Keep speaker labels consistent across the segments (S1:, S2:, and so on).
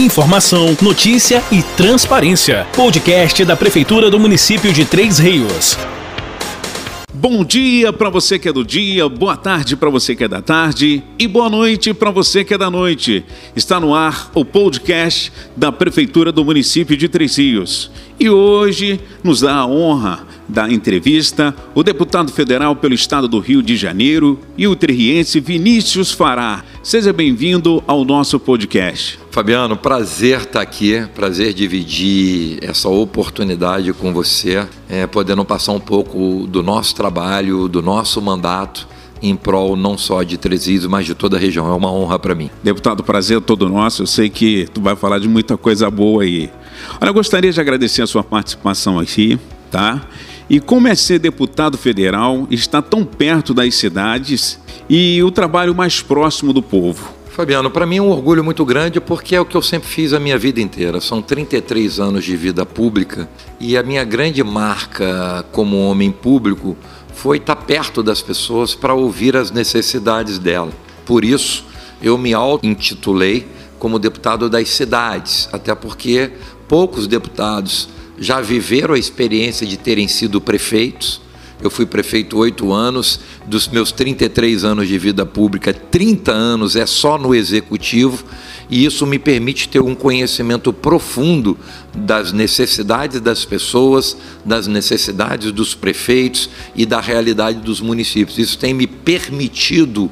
S1: Informação, notícia e transparência. Podcast da Prefeitura do município de Três Rios.
S2: Bom dia para você que é do dia, boa tarde para você que é da tarde e boa noite para você que é da noite. Está no ar o podcast da Prefeitura do município de Três Rios. E hoje nos dá a honra da entrevista o deputado federal pelo estado do Rio de Janeiro e o terriense Vinícius Fará. Seja bem-vindo ao nosso podcast.
S3: Fabiano, prazer estar aqui, prazer dividir essa oportunidade com você, é, podendo passar um pouco do nosso trabalho, do nosso mandato em prol não só de Três mas de toda a região. É uma honra para mim.
S2: Deputado, prazer é todo nosso. Eu sei que tu vai falar de muita coisa boa aí. Olha, eu gostaria de agradecer a sua participação aqui, tá? E como é ser deputado federal, está tão perto das cidades e o trabalho mais próximo do povo?
S3: Fabiano, para mim é um orgulho muito grande porque é o que eu sempre fiz a minha vida inteira. São 33 anos de vida pública e a minha grande marca como homem público foi estar perto das pessoas para ouvir as necessidades dela. Por isso, eu me auto-intitulei como deputado das cidades, até porque poucos deputados já viveram a experiência de terem sido prefeitos. Eu fui prefeito oito anos, dos meus 33 anos de vida pública, 30 anos é só no executivo, e isso me permite ter um conhecimento profundo das necessidades das pessoas, das necessidades dos prefeitos e da realidade dos municípios. Isso tem me permitido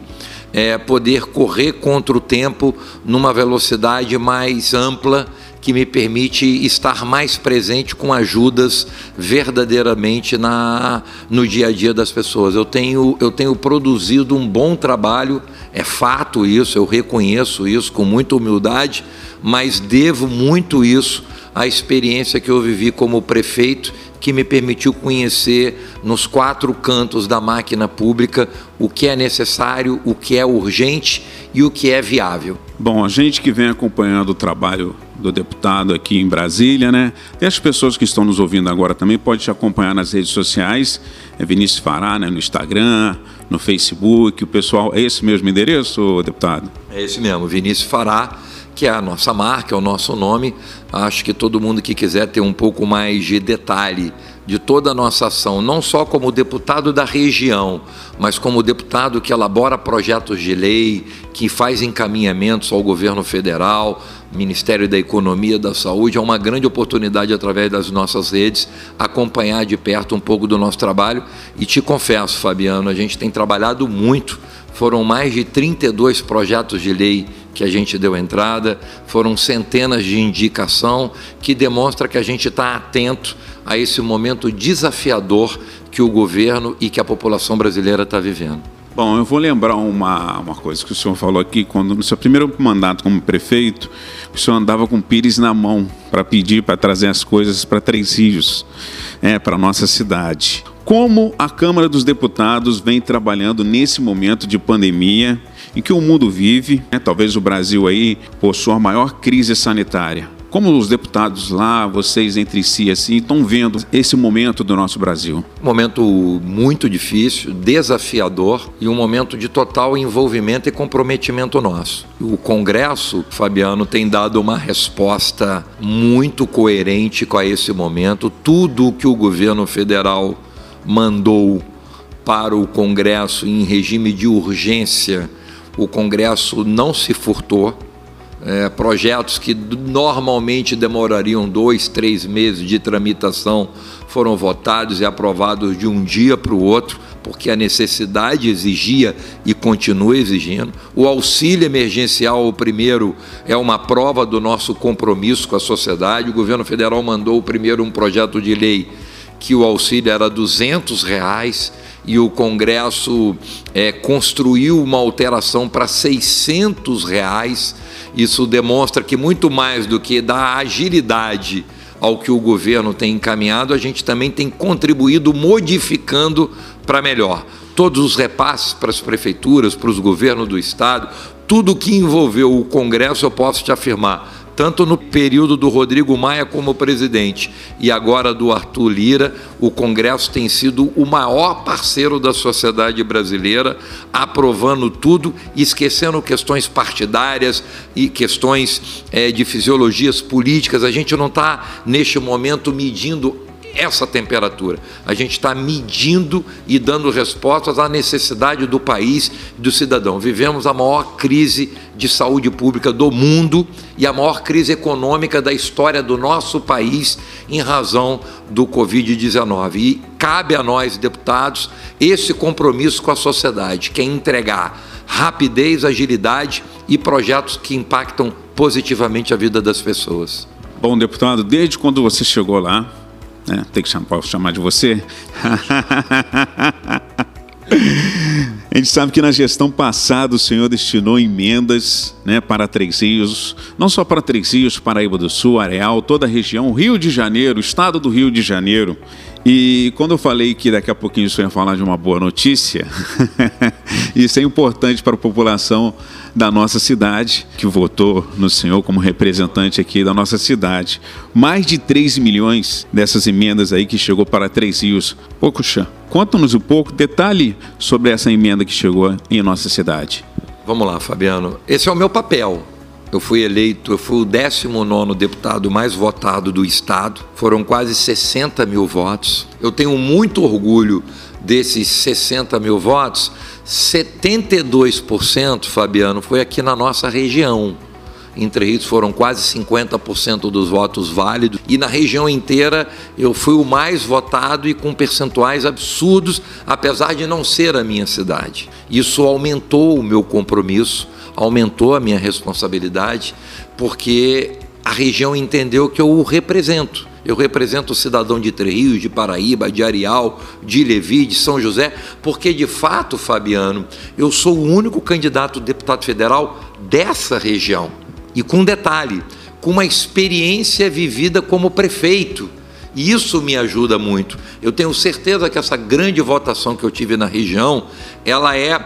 S3: é, poder correr contra o tempo numa velocidade mais ampla que me permite estar mais presente com ajudas verdadeiramente na, no dia a dia das pessoas. Eu tenho, eu tenho produzido um bom trabalho, é fato isso, eu reconheço isso com muita humildade, mas devo muito isso à experiência que eu vivi como prefeito que me permitiu conhecer nos quatro cantos da máquina pública o que é necessário, o que é urgente e o que é viável.
S2: Bom, a gente que vem acompanhando o trabalho do deputado aqui em Brasília, né? Tem as pessoas que estão nos ouvindo agora também, pode te acompanhar nas redes sociais, é Vinícius Fará, né? no Instagram, no Facebook, o pessoal, é esse mesmo endereço, deputado?
S3: É esse mesmo, Vinícius Fará, que é a nossa marca, é o nosso nome. Acho que todo mundo que quiser ter um pouco mais de detalhe de toda a nossa ação, não só como deputado da região, mas como deputado que elabora projetos de lei, que faz encaminhamentos ao governo federal, Ministério da Economia da Saúde, é uma grande oportunidade através das nossas redes acompanhar de perto um pouco do nosso trabalho. E te confesso, Fabiano, a gente tem trabalhado muito. Foram mais de 32 projetos de lei que a gente deu entrada, foram centenas de indicação que demonstra que a gente está atento a esse momento desafiador que o governo e que a população brasileira está vivendo.
S2: Bom, eu vou lembrar uma, uma coisa que o senhor falou aqui, quando no seu primeiro mandato como prefeito, o senhor andava com pires na mão para pedir, para trazer as coisas para Três Rios, é, para a nossa cidade. Como a Câmara dos Deputados vem trabalhando nesse momento de pandemia em que o mundo vive, né, talvez o Brasil aí possua a maior crise sanitária. Como os deputados lá, vocês entre si, assim, estão vendo esse momento do nosso Brasil?
S3: Momento muito difícil, desafiador e um momento de total envolvimento e comprometimento nosso. O Congresso, Fabiano, tem dado uma resposta muito coerente com esse momento. Tudo o que o governo federal mandou para o Congresso em regime de urgência, o Congresso não se furtou é, projetos que normalmente demorariam dois, três meses de tramitação foram votados e aprovados de um dia para o outro, porque a necessidade exigia e continua exigindo. O auxílio emergencial, o primeiro, é uma prova do nosso compromisso com a sociedade. O governo federal mandou primeiro um projeto de lei que o auxílio era 200 reais e o Congresso é, construiu uma alteração para 600 reais isso demonstra que muito mais do que dar agilidade ao que o governo tem encaminhado, a gente também tem contribuído modificando para melhor. Todos os repasses para as prefeituras, para os governos do estado, tudo que envolveu o Congresso, eu posso te afirmar, tanto no período do Rodrigo Maia como presidente e agora do Arthur Lira, o Congresso tem sido o maior parceiro da sociedade brasileira, aprovando tudo, esquecendo questões partidárias e questões é, de fisiologias políticas. A gente não está, neste momento, medindo essa temperatura. A gente está medindo e dando respostas à necessidade do país do cidadão. Vivemos a maior crise de saúde pública do mundo e a maior crise econômica da história do nosso país em razão do Covid-19. E cabe a nós, deputados, esse compromisso com a sociedade, que é entregar rapidez, agilidade e projetos que impactam positivamente a vida das pessoas.
S2: Bom, deputado, desde quando você chegou lá, né? Tem que chamar, posso chamar de você? A gente sabe que na gestão passada o senhor destinou emendas né, para Três Rios, não só para Três Rios, Paraíba do Sul, Areal, toda a região, Rio de Janeiro, estado do Rio de Janeiro. E quando eu falei que daqui a pouquinho o senhor ia falar de uma boa notícia, isso é importante para a população da nossa cidade, que votou no senhor como representante aqui da nossa cidade. Mais de 3 milhões dessas emendas aí que chegou para Três Rios. Poxa, conta-nos um pouco, detalhe sobre essa emenda que chegou em nossa cidade.
S3: Vamos lá, Fabiano. Esse é o meu papel. Eu fui eleito, eu fui o 19 deputado mais votado do Estado, foram quase 60 mil votos. Eu tenho muito orgulho desses 60 mil votos, 72%, Fabiano, foi aqui na nossa região. Entre Rios foram quase 50% dos votos válidos e na região inteira eu fui o mais votado e com percentuais absurdos, apesar de não ser a minha cidade. Isso aumentou o meu compromisso, aumentou a minha responsabilidade, porque a região entendeu que eu o represento. Eu represento o cidadão de Rios, de Paraíba, de Areal, de Levi, de São José, porque de fato, Fabiano, eu sou o único candidato deputado federal dessa região. E com detalhe, com uma experiência vivida como prefeito. E isso me ajuda muito. Eu tenho certeza que essa grande votação que eu tive na região, ela é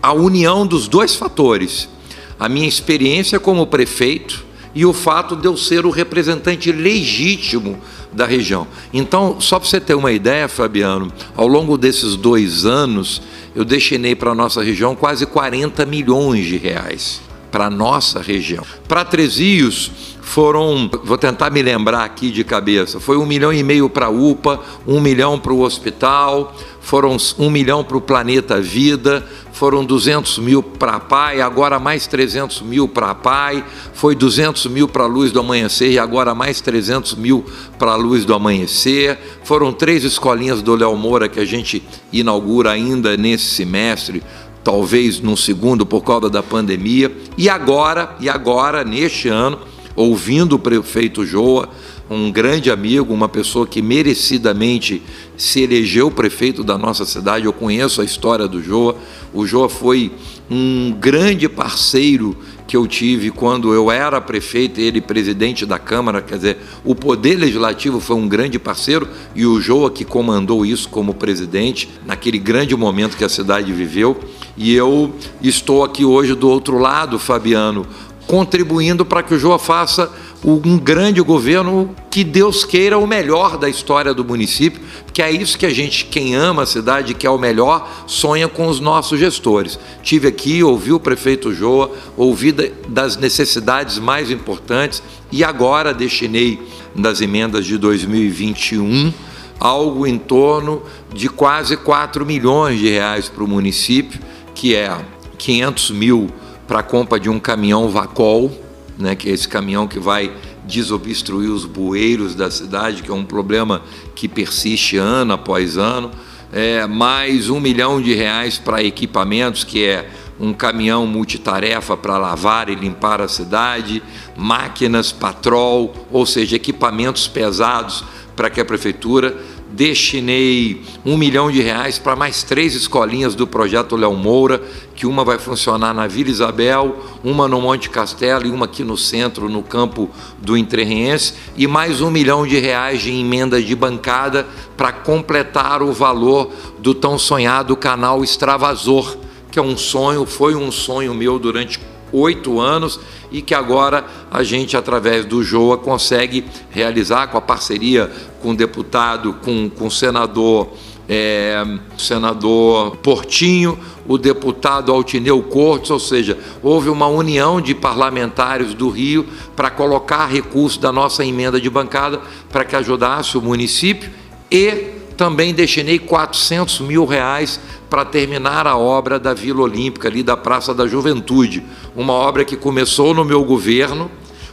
S3: a união dos dois fatores. A minha experiência como prefeito e o fato de eu ser o representante legítimo da região. Então, só para você ter uma ideia, Fabiano, ao longo desses dois anos, eu destinei para a nossa região quase 40 milhões de reais para a nossa região. Para Tresios, foram, vou tentar me lembrar aqui de cabeça, foi um milhão e meio para a UPA, um milhão para o hospital, foram um milhão para o Planeta Vida, foram 200 mil para a PAI, agora mais 300 mil para a PAI, foi 200 mil para a Luz do Amanhecer e agora mais 300 mil para a Luz do Amanhecer. Foram três escolinhas do Léo Moura que a gente inaugura ainda nesse semestre, talvez no segundo por causa da pandemia. E agora, e agora, neste ano, ouvindo o prefeito Joa, um grande amigo, uma pessoa que merecidamente se elegeu prefeito da nossa cidade. Eu conheço a história do Joa. O Joa foi um grande parceiro que eu tive quando eu era prefeito e ele presidente da Câmara, quer dizer, o Poder Legislativo foi um grande parceiro e o Joa que comandou isso como presidente naquele grande momento que a cidade viveu. E eu estou aqui hoje do outro lado, Fabiano, contribuindo para que o Joa faça um grande governo que Deus queira o melhor da história do município, que é isso que a gente, quem ama a cidade, quer o melhor, sonha com os nossos gestores. Tive aqui, ouvi o prefeito Joa, ouvi das necessidades mais importantes e agora destinei nas emendas de 2021 algo em torno de quase 4 milhões de reais para o município, que é 500 mil para a compra de um caminhão Vacol, né, que é esse caminhão que vai desobstruir os bueiros da cidade, que é um problema que persiste ano após ano. É, mais um milhão de reais para equipamentos, que é um caminhão multitarefa para lavar e limpar a cidade, máquinas, patrol, ou seja, equipamentos pesados para que a prefeitura destinei um milhão de reais para mais três escolinhas do projeto Léo Moura, que uma vai funcionar na Vila Isabel, uma no Monte Castelo e uma aqui no centro, no campo do Entrerriense, e mais um milhão de reais de emenda de bancada para completar o valor do tão sonhado canal Extravasor, que é um sonho, foi um sonho meu durante oito anos e que agora a gente, através do JOA, consegue realizar com a parceria com o deputado, com, com o senador é, senador Portinho, o deputado Altineu Cortes, ou seja, houve uma união de parlamentares do Rio para colocar recursos da nossa emenda de bancada para que ajudasse o município e também destinei 400 mil reais para terminar a obra da Vila Olímpica, ali da Praça da Juventude. Uma obra que começou no meu governo,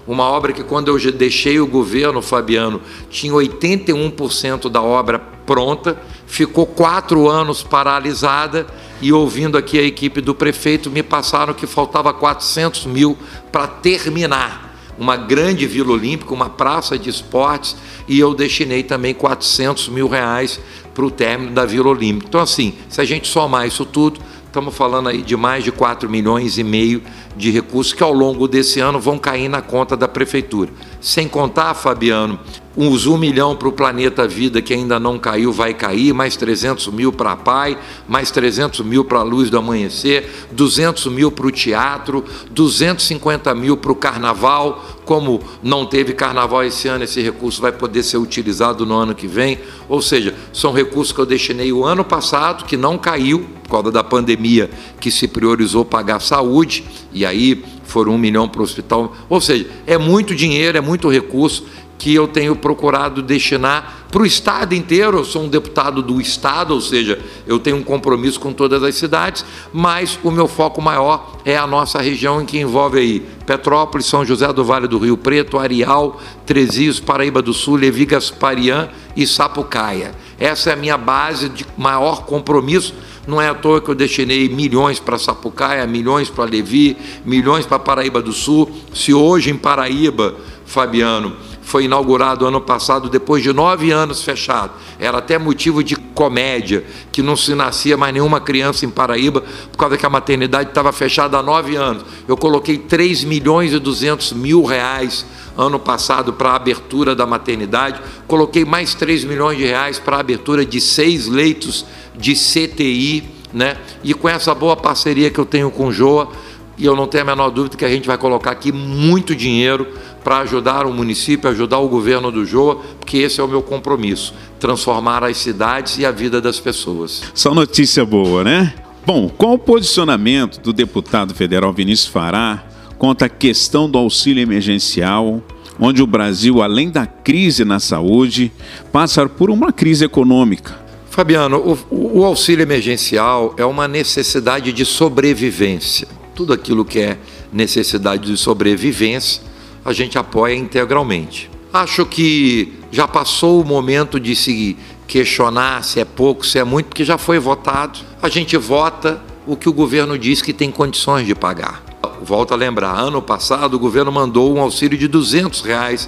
S3: uma obra que, quando eu deixei o governo, Fabiano, tinha 81% da obra pronta, ficou quatro anos paralisada e, ouvindo aqui a equipe do prefeito, me passaram que faltava 400 mil para terminar uma grande Vila Olímpica, uma praça de esportes, e eu destinei também 400 mil reais para o término da Vila Olímpica. Então, assim, se a gente somar isso tudo, estamos falando aí de mais de 4 milhões e meio de recursos que ao longo desse ano vão cair na conta da prefeitura. Sem contar, Fabiano, uns 1 milhão para o Planeta Vida, que ainda não caiu, vai cair, mais 300 mil para a PAI, mais 300 mil para a Luz do Amanhecer, 200 mil para o teatro, 250 mil para o Carnaval. Como não teve Carnaval esse ano, esse recurso vai poder ser utilizado no ano que vem. Ou seja, são recursos que eu destinei o ano passado, que não caiu, por causa da pandemia, que se priorizou pagar saúde, e aí foram um milhão para o hospital. Ou seja, é muito dinheiro, é muito recurso que eu tenho procurado destinar para o Estado inteiro. Eu sou um deputado do Estado, ou seja, eu tenho um compromisso com todas as cidades, mas o meu foco maior é a nossa região, que envolve aí Petrópolis, São José do Vale do Rio Preto, Arial, Tresias, Paraíba do Sul, Levi Gasparian e Sapucaia. Essa é a minha base de maior compromisso. Não é à toa que eu destinei milhões para Sapucaia, milhões para Levi, milhões para Paraíba do Sul. Se hoje em Paraíba, Fabiano, foi inaugurado ano passado, depois de nove anos fechado. Era até motivo de comédia, que não se nascia mais nenhuma criança em Paraíba, por causa que a maternidade estava fechada há nove anos. Eu coloquei 3 milhões e 200 mil reais ano passado para a abertura da maternidade, coloquei mais 3 milhões de reais para a abertura de seis leitos de CTI, né? e com essa boa parceria que eu tenho com o Joa, e eu não tenho a menor dúvida que a gente vai colocar aqui muito dinheiro para ajudar o município, ajudar o governo do Joa, porque esse é o meu compromisso, transformar as cidades e a vida das pessoas.
S2: Só notícia boa, né? Bom, qual o posicionamento do deputado federal Vinícius Fará quanto à questão do auxílio emergencial, onde o Brasil, além da crise na saúde, passa por uma crise econômica?
S3: Fabiano, o, o auxílio emergencial é uma necessidade de sobrevivência. Tudo aquilo que é necessidade de sobrevivência a gente apoia integralmente. Acho que já passou o momento de se questionar se é pouco, se é muito, porque já foi votado. A gente vota o que o governo diz que tem condições de pagar. Volto a lembrar, ano passado o governo mandou um auxílio de 200 reais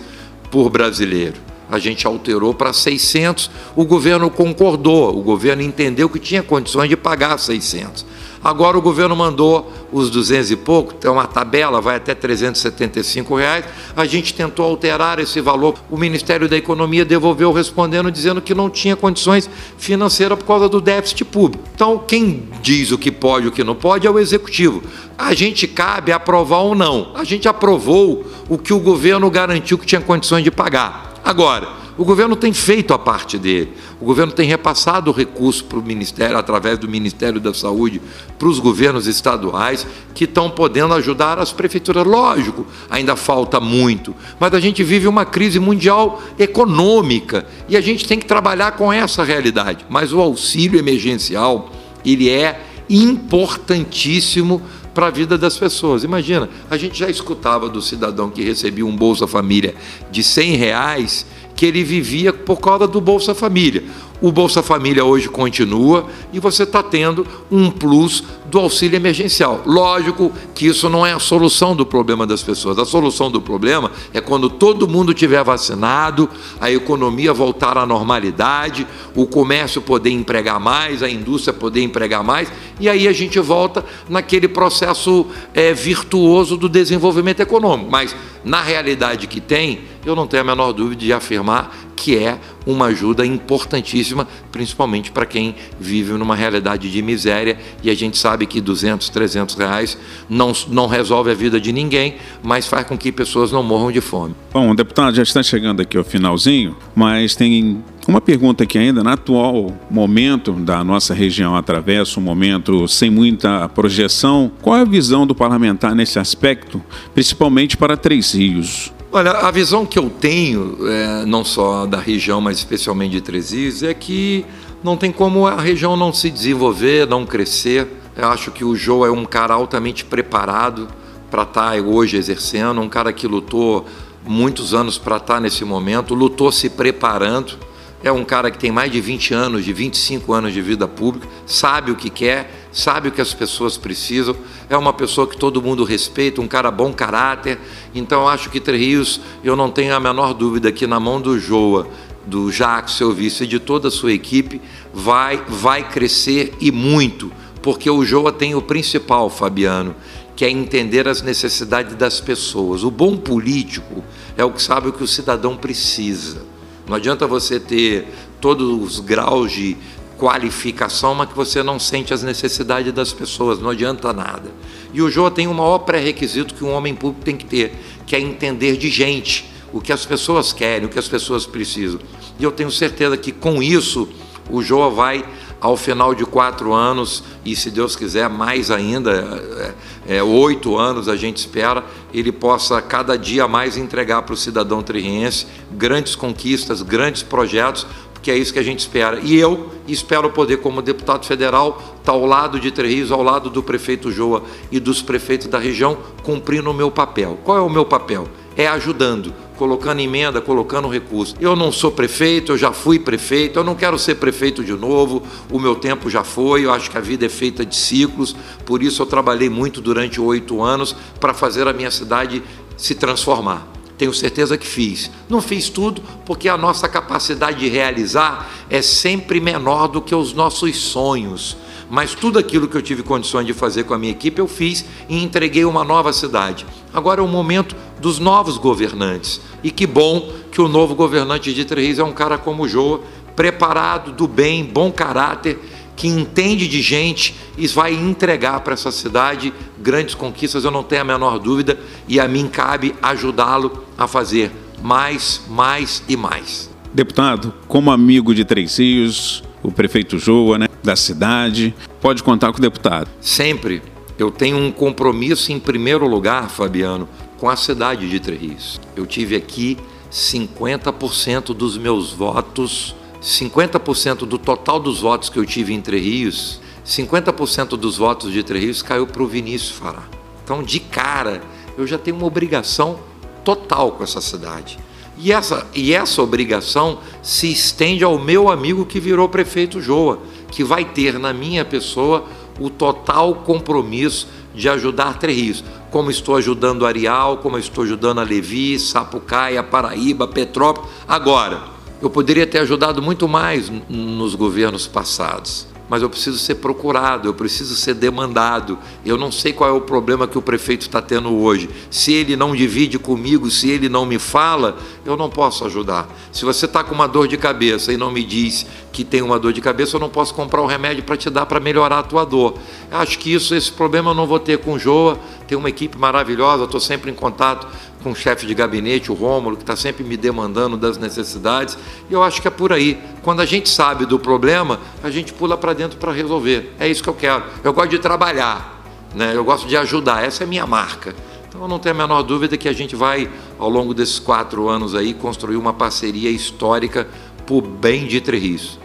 S3: por brasileiro. A gente alterou para 600, o governo concordou, o governo entendeu que tinha condições de pagar 600. Agora o governo mandou os 200 e pouco, tem uma tabela, vai até 375 reais. A gente tentou alterar esse valor. O Ministério da Economia devolveu respondendo dizendo que não tinha condições financeiras por causa do déficit público. Então, quem diz o que pode e o que não pode é o executivo. A gente cabe aprovar ou não. A gente aprovou o que o governo garantiu que tinha condições de pagar. Agora, o governo tem feito a parte dele. O governo tem repassado o recurso para o Ministério, através do Ministério da Saúde, para os governos estaduais, que estão podendo ajudar as prefeituras. Lógico, ainda falta muito, mas a gente vive uma crise mundial econômica e a gente tem que trabalhar com essa realidade. Mas o auxílio emergencial, ele é importantíssimo para a vida das pessoas. Imagina, a gente já escutava do cidadão que recebia um Bolsa Família de 100 reais que ele vivia por causa do Bolsa Família. O Bolsa Família hoje continua e você está tendo um plus do auxílio emergencial. Lógico que isso não é a solução do problema das pessoas. A solução do problema é quando todo mundo tiver vacinado, a economia voltar à normalidade, o comércio poder empregar mais, a indústria poder empregar mais, e aí a gente volta naquele processo é, virtuoso do desenvolvimento econômico. Mas na realidade que tem, eu não tenho a menor dúvida de afirmar que é uma ajuda importantíssima, principalmente para quem vive numa realidade de miséria e a gente sabe que 200, 300 reais não, não resolve a vida de ninguém, mas faz com que pessoas não morram de fome.
S2: Bom, deputado, já está chegando aqui ao finalzinho, mas tem uma pergunta aqui ainda, no atual momento da nossa região atravessa um momento sem muita projeção, qual é a visão do parlamentar nesse aspecto, principalmente para Três Rios?
S3: Olha, a visão que eu tenho, é, não só da região, mas especialmente de Três Rios, é que não tem como a região não se desenvolver, não crescer. Eu acho que o João é um cara altamente preparado para estar tá hoje exercendo, um cara que lutou muitos anos para estar tá nesse momento, lutou se preparando. É um cara que tem mais de 20 anos, de 25 anos de vida pública, sabe o que quer, sabe o que as pessoas precisam, é uma pessoa que todo mundo respeita, um cara bom caráter. Então acho que Rios, eu não tenho a menor dúvida que na mão do Joa, do Jacques, seu vice e de toda a sua equipe, vai, vai crescer e muito, porque o Joa tem o principal, Fabiano, que é entender as necessidades das pessoas. O bom político é o que sabe o que o cidadão precisa. Não adianta você ter todos os graus de qualificação, mas que você não sente as necessidades das pessoas, não adianta nada. E o Jô tem o maior pré-requisito que um homem público tem que ter, que é entender de gente, o que as pessoas querem, o que as pessoas precisam. E eu tenho certeza que com isso o Jô vai ao final de quatro anos, e se Deus quiser mais ainda, é, é, oito anos a gente espera, ele possa cada dia mais entregar para o cidadão terriense grandes conquistas, grandes projetos, que é isso que a gente espera. E eu espero poder, como deputado federal, estar ao lado de Três ao lado do prefeito Joa e dos prefeitos da região, cumprindo o meu papel. Qual é o meu papel? É ajudando, colocando emenda, colocando recurso. Eu não sou prefeito, eu já fui prefeito, eu não quero ser prefeito de novo, o meu tempo já foi, eu acho que a vida é feita de ciclos, por isso eu trabalhei muito durante oito anos para fazer a minha cidade se transformar. Tenho certeza que fiz. Não fiz tudo porque a nossa capacidade de realizar é sempre menor do que os nossos sonhos. Mas tudo aquilo que eu tive condições de fazer com a minha equipe, eu fiz e entreguei uma nova cidade. Agora é o momento dos novos governantes. E que bom que o novo governante de Três é um cara como o Joa, preparado, do bem, bom caráter que entende de gente e vai entregar para essa cidade grandes conquistas, eu não tenho a menor dúvida, e a mim cabe ajudá-lo a fazer mais, mais e mais.
S2: Deputado, como amigo de Três Rios, o prefeito Joa, né, da cidade, pode contar com o deputado.
S3: Sempre. Eu tenho um compromisso em primeiro lugar, Fabiano, com a cidade de Três Rios. Eu tive aqui 50% dos meus votos 50% do total dos votos que eu tive em Entre Rios, 50% dos votos de Entre Rios caiu para o Vinícius Fará. Então, de cara, eu já tenho uma obrigação total com essa cidade. E essa, e essa obrigação se estende ao meu amigo que virou prefeito Joa, que vai ter na minha pessoa o total compromisso de ajudar Três como estou ajudando Arial, como estou ajudando a Levi, Sapucaia, Paraíba, Petrópolis. Agora, eu poderia ter ajudado muito mais nos governos passados mas eu preciso ser procurado, eu preciso ser demandado. Eu não sei qual é o problema que o prefeito está tendo hoje. Se ele não divide comigo, se ele não me fala, eu não posso ajudar. Se você está com uma dor de cabeça e não me diz que tem uma dor de cabeça, eu não posso comprar um remédio para te dar para melhorar a tua dor. Acho que isso, esse problema eu não vou ter com o Joa. Tem uma equipe maravilhosa, estou sempre em contato com o chefe de gabinete, o Rômulo, que está sempre me demandando das necessidades. E eu acho que é por aí. Quando a gente sabe do problema, a gente pula para dentro para resolver. É isso que eu quero. Eu gosto de trabalhar, né? eu gosto de ajudar. Essa é a minha marca. Então não tenho a menor dúvida que a gente vai, ao longo desses quatro anos aí, construir uma parceria histórica por bem de Três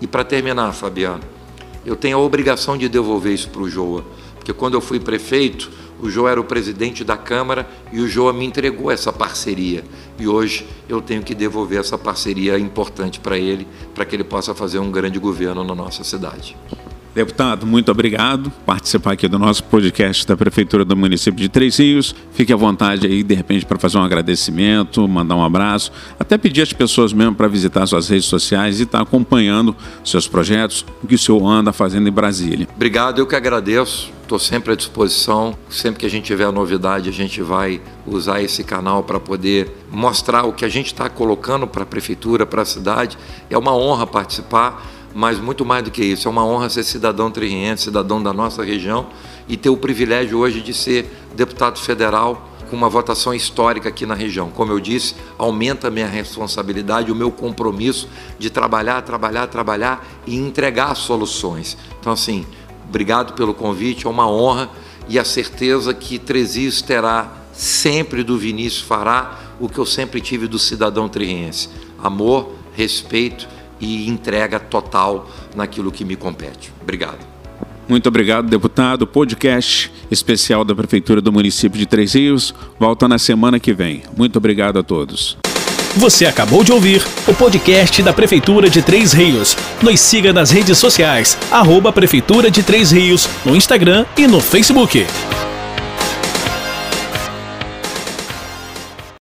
S3: E para terminar, Fabiano, eu tenho a obrigação de devolver isso para o Joa. Porque quando eu fui prefeito, o Joa era o presidente da Câmara e o Joa me entregou essa parceria. E hoje eu tenho que devolver essa parceria importante para ele, para que ele possa fazer um grande governo na nossa cidade.
S2: Deputado, muito obrigado por participar aqui do nosso podcast da Prefeitura do município de Três Rios. Fique à vontade aí, de repente, para fazer um agradecimento, mandar um abraço, até pedir às pessoas mesmo para visitar suas redes sociais e estar tá acompanhando seus projetos, o que o senhor anda fazendo em Brasília.
S3: Obrigado, eu que agradeço. Estou sempre à disposição. Sempre que a gente tiver novidade, a gente vai usar esse canal para poder mostrar o que a gente está colocando para a prefeitura, para a cidade. É uma honra participar mas muito mais do que isso, é uma honra ser cidadão triense, cidadão da nossa região e ter o privilégio hoje de ser deputado federal com uma votação histórica aqui na região. Como eu disse, aumenta a minha responsabilidade, o meu compromisso de trabalhar, trabalhar, trabalhar e entregar soluções. Então, assim, obrigado pelo convite, é uma honra e a certeza que Tresias terá sempre do Vinícius Fará o que eu sempre tive do cidadão triense: amor, respeito e entrega total naquilo que me compete. Obrigado.
S2: Muito obrigado, deputado. Podcast especial da Prefeitura do município de Três Rios volta na semana que vem. Muito obrigado a todos.
S1: Você acabou de ouvir o podcast da Prefeitura de Três Rios. Nos siga nas redes sociais, arroba Prefeitura de Três Rios, no Instagram e no Facebook.